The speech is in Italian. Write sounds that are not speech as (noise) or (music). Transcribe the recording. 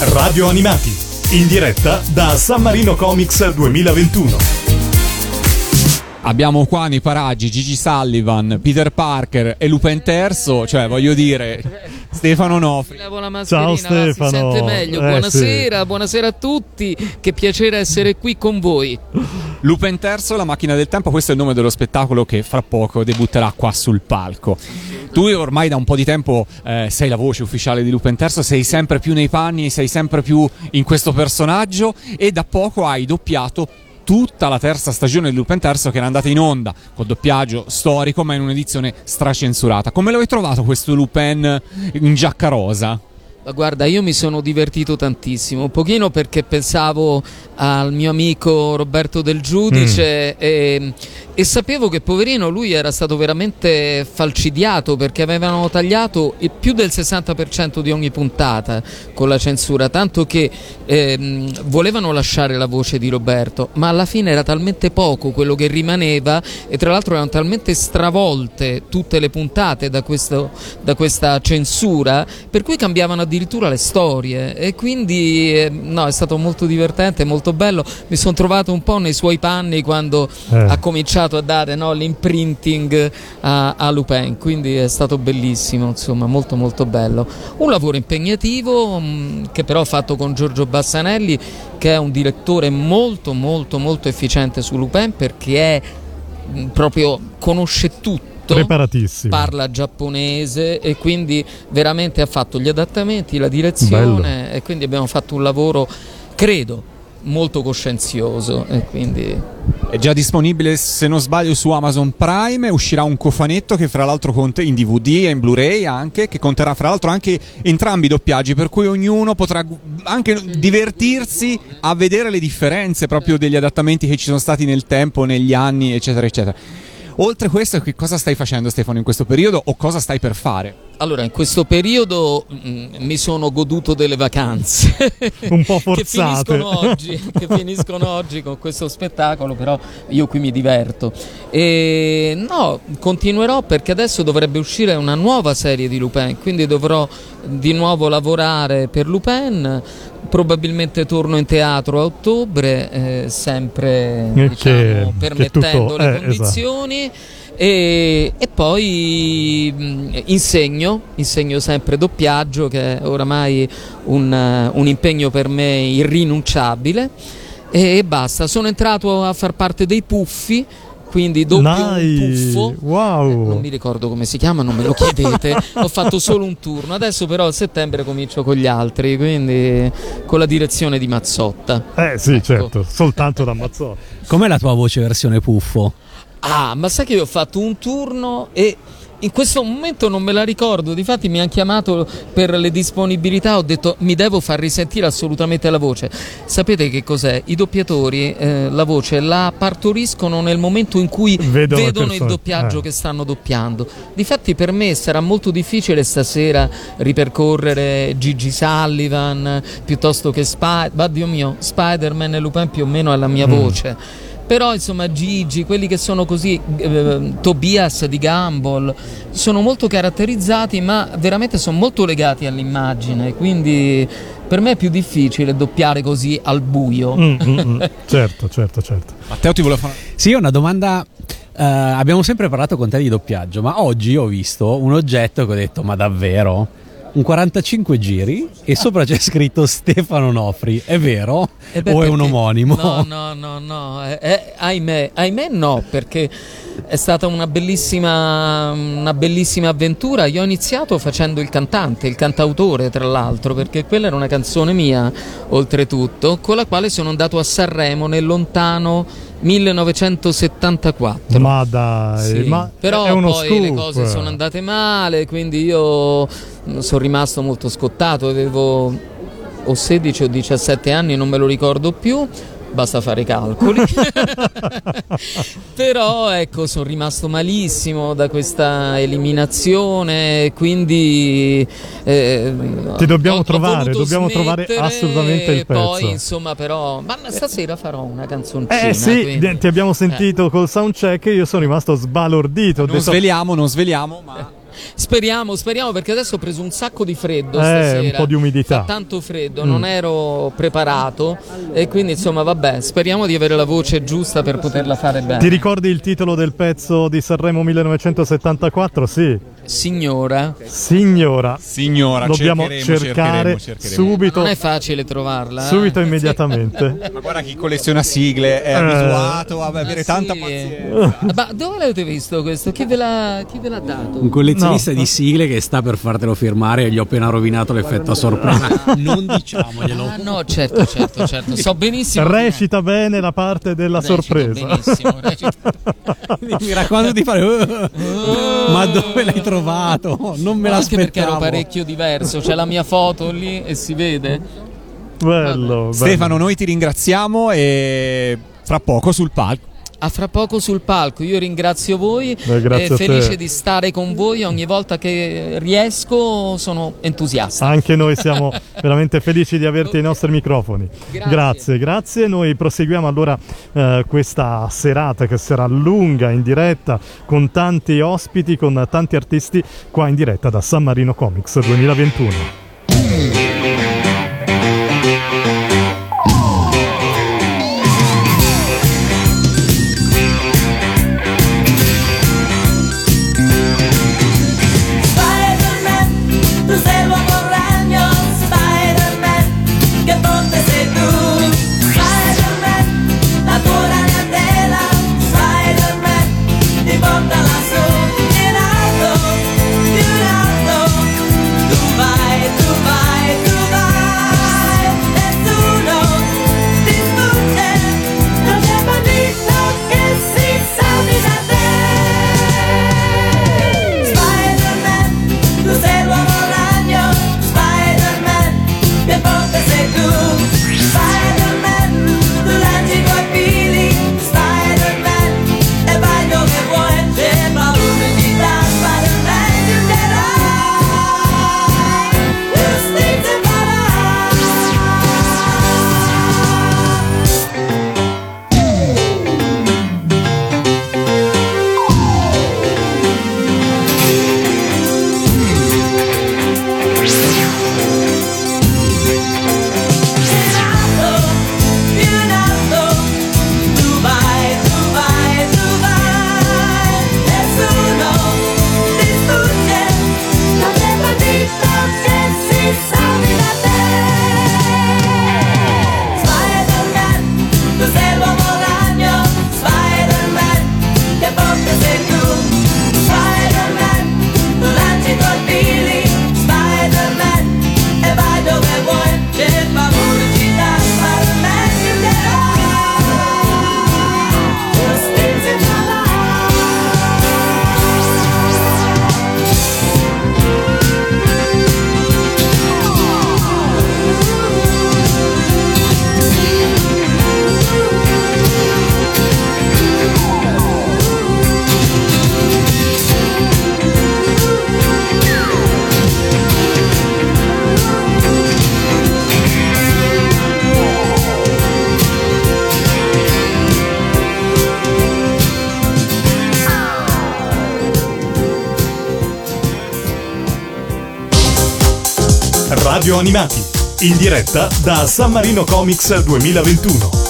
Radio Animati, in diretta da San Marino Comics 2021. Abbiamo qua nei paraggi Gigi Sullivan, Peter Parker e Lupin Terzo, cioè voglio dire Stefano Nofri. Ciao Stefano. Si sente meglio. Eh, buonasera, buonasera a tutti. Che piacere essere qui con voi. Lupin Terzo, la macchina del tempo, questo è il nome dello spettacolo che fra poco debutterà qua sul palco. Tu ormai da un po' di tempo eh, sei la voce ufficiale di Lupin Terzo, sei sempre più nei panni, sei sempre più in questo personaggio e da poco hai doppiato tutta la terza stagione di Lupin Terzo che era andata in onda col doppiaggio storico ma in un'edizione stracensurata. Come lo hai trovato questo Lupin in giacca rosa? Guarda, io mi sono divertito tantissimo, un pochino perché pensavo al mio amico Roberto Del Giudice e, e sapevo che poverino lui era stato veramente falcidiato perché avevano tagliato più del 60% di ogni puntata con la censura, tanto che ehm, volevano lasciare la voce di Roberto, ma alla fine era talmente poco quello che rimaneva e tra l'altro erano talmente stravolte tutte le puntate da, questo, da questa censura, per cui cambiavano addirittura le storie e quindi eh, no, è stato molto divertente, molto bello. Mi sono trovato un po' nei suoi panni quando Eh. ha cominciato a dare no, l'imprinting a, a Lupin, quindi è stato bellissimo, insomma, molto molto bello. Un lavoro impegnativo mh, che però ho fatto con Giorgio Bassanelli, che è un direttore molto molto molto efficiente su Lupin perché è mh, proprio conosce tutto Preparatissimo. parla giapponese e quindi veramente ha fatto gli adattamenti, la direzione e quindi abbiamo fatto un lavoro, credo, molto coscienzioso e quindi È già disponibile, se non sbaglio, su Amazon Prime. Uscirà un cofanetto che, fra l'altro, conta in DVD e in Blu-ray anche. Che conterrà, fra l'altro, anche entrambi i doppiaggi. Per cui ognuno potrà anche divertirsi a vedere le differenze proprio degli adattamenti che ci sono stati nel tempo, negli anni, eccetera, eccetera. Oltre a questo, che cosa stai facendo, Stefano, in questo periodo o cosa stai per fare? Allora, in questo periodo mm, mi sono goduto delle vacanze. (laughs) Un po' (laughs) che forzate. finiscono oggi, che finiscono (laughs) oggi con questo spettacolo, però io qui mi diverto. E no, continuerò perché adesso dovrebbe uscire una nuova serie di Lupin, quindi dovrò di nuovo lavorare per Lupin. Probabilmente torno in teatro a ottobre, eh, sempre Eh, diciamo, che- permettendo che tutto- le eh, esatto. condizioni. E, e poi mh, insegno, insegno sempre doppiaggio che è oramai un, un impegno per me irrinunciabile e basta, sono entrato a far parte dei puffi, quindi doppio un Nice. puffo. Wow. Eh, non mi ricordo come si chiama, non me lo chiedete. (laughs) Ho fatto solo un turno. Adesso, però, a settembre comincio con gli altri, quindi con la direzione di Mazzotta. Eh sì, Ecco. certo, soltanto da Mazzotti. Com'è la tua voce versione puffo? Ah, ma sai che io ho fatto un turno e in questo momento non me la ricordo. Difatti mi hanno chiamato per le disponibilità, ho detto mi devo far risentire assolutamente la voce. Sapete che cos'è? I doppiatori eh, la voce la partoriscono nel momento in cui Vedono vedono, il doppiaggio eh. che stanno doppiando. Difatti per me sarà molto difficile stasera ripercorrere Gigi Sullivan piuttosto che Spider, ma Dio mio, Spider-Man e Lupin più o meno alla mia Mm. voce. Però insomma Gigi, quelli che sono così, eh, Tobias di Gumball, sono molto caratterizzati ma veramente sono molto legati all'immagine, quindi per me è più difficile doppiare così al buio. Mm, mm, mm. Certo, certo, certo. Matteo, ti volevo fare. Sì, una domanda. eh, abbiamo sempre parlato con te di doppiaggio, ma oggi ho visto un oggetto che ho detto: Ma davvero? Un 45 giri e sopra c'è scritto Stefano Nofri, è vero? Eh beh, o è un omonimo? No, no, no, no. eh, eh, ahimè, ahimè no, perché è stata una bellissima, una bellissima avventura. Io ho iniziato facendo il cantante, il cantautore tra l'altro, perché quella era una canzone mia, oltretutto, con la quale sono andato a Sanremo nel lontano 1974. Ma dai, Sì, ma però è uno poi scoop. le cose sono andate male, quindi io mm, sono rimasto molto scottato, avevo o 16 o 17 anni, non me lo ricordo più. Basta fare i calcoli. (laughs) Però ecco, sono rimasto malissimo da questa eliminazione, quindi eh, Ti dobbiamo ho- ho trovare, voluto dobbiamo trovare assolutamente il pezzo. Poi insomma, però, ma stasera farò una canzoncina. Eh sì, quindi- ti abbiamo sentito col soundcheck io sono rimasto sbalordito. Ho Non detto, sveliamo, non sveliamo, ma Speriamo, speriamo perché adesso ho preso un sacco di freddo Eh, stasera. un po' di umidità. Fa tanto freddo, Mm. non ero preparato e quindi insomma vabbè, speriamo di avere la voce giusta per poterla fare bene. Ti ricordi il titolo del pezzo di Sanremo 1974? Sì. Signora, Signora. Signora, Dobbiamo cercheremo, cercare cercheremo, cercheremo. subito, non è facile trovarla. eh. subito immediatamente. (laughs) Ma guarda chi colleziona sigle è Eh. abituato a avere Ah, tanta sì. pazienza. Ma dove l'avete visto questo? Chi ve l'ha, chi ve l'ha dato? Un collezionista No. di sigle che sta per fartelo firmare e gli ho appena rovinato l'effetto a sorpresa. (laughs) non diciamoglielo. Ah, no, certo, certo, certo. So benissimo. Recita bene la parte della Recito sorpresa. benissimo, recito. (laughs) Mi raccomando di fare. "Uh, ma dove l'hai trovato? (laughs) Non me Anche perché ero l'aspettavo. parecchio diverso. C'è la mia foto lì e si vede. Bello, bello. Stefano, noi ti ringraziamo e fra poco sul palco. A fra poco sul palco. Io ringrazio voi. Beh, e te. felice di stare con voi. Ogni volta che riesco sono entusiasta. Anche noi siamo (laughs) veramente felici di averti ai nostri microfoni. Grazie. grazie. grazie. Noi proseguiamo allora eh, questa serata che sarà lunga in diretta con tanti ospiti, con tanti artisti qua in diretta da San Marino Comics 2021. Radio Animati, in diretta da San Marino Comics 2021.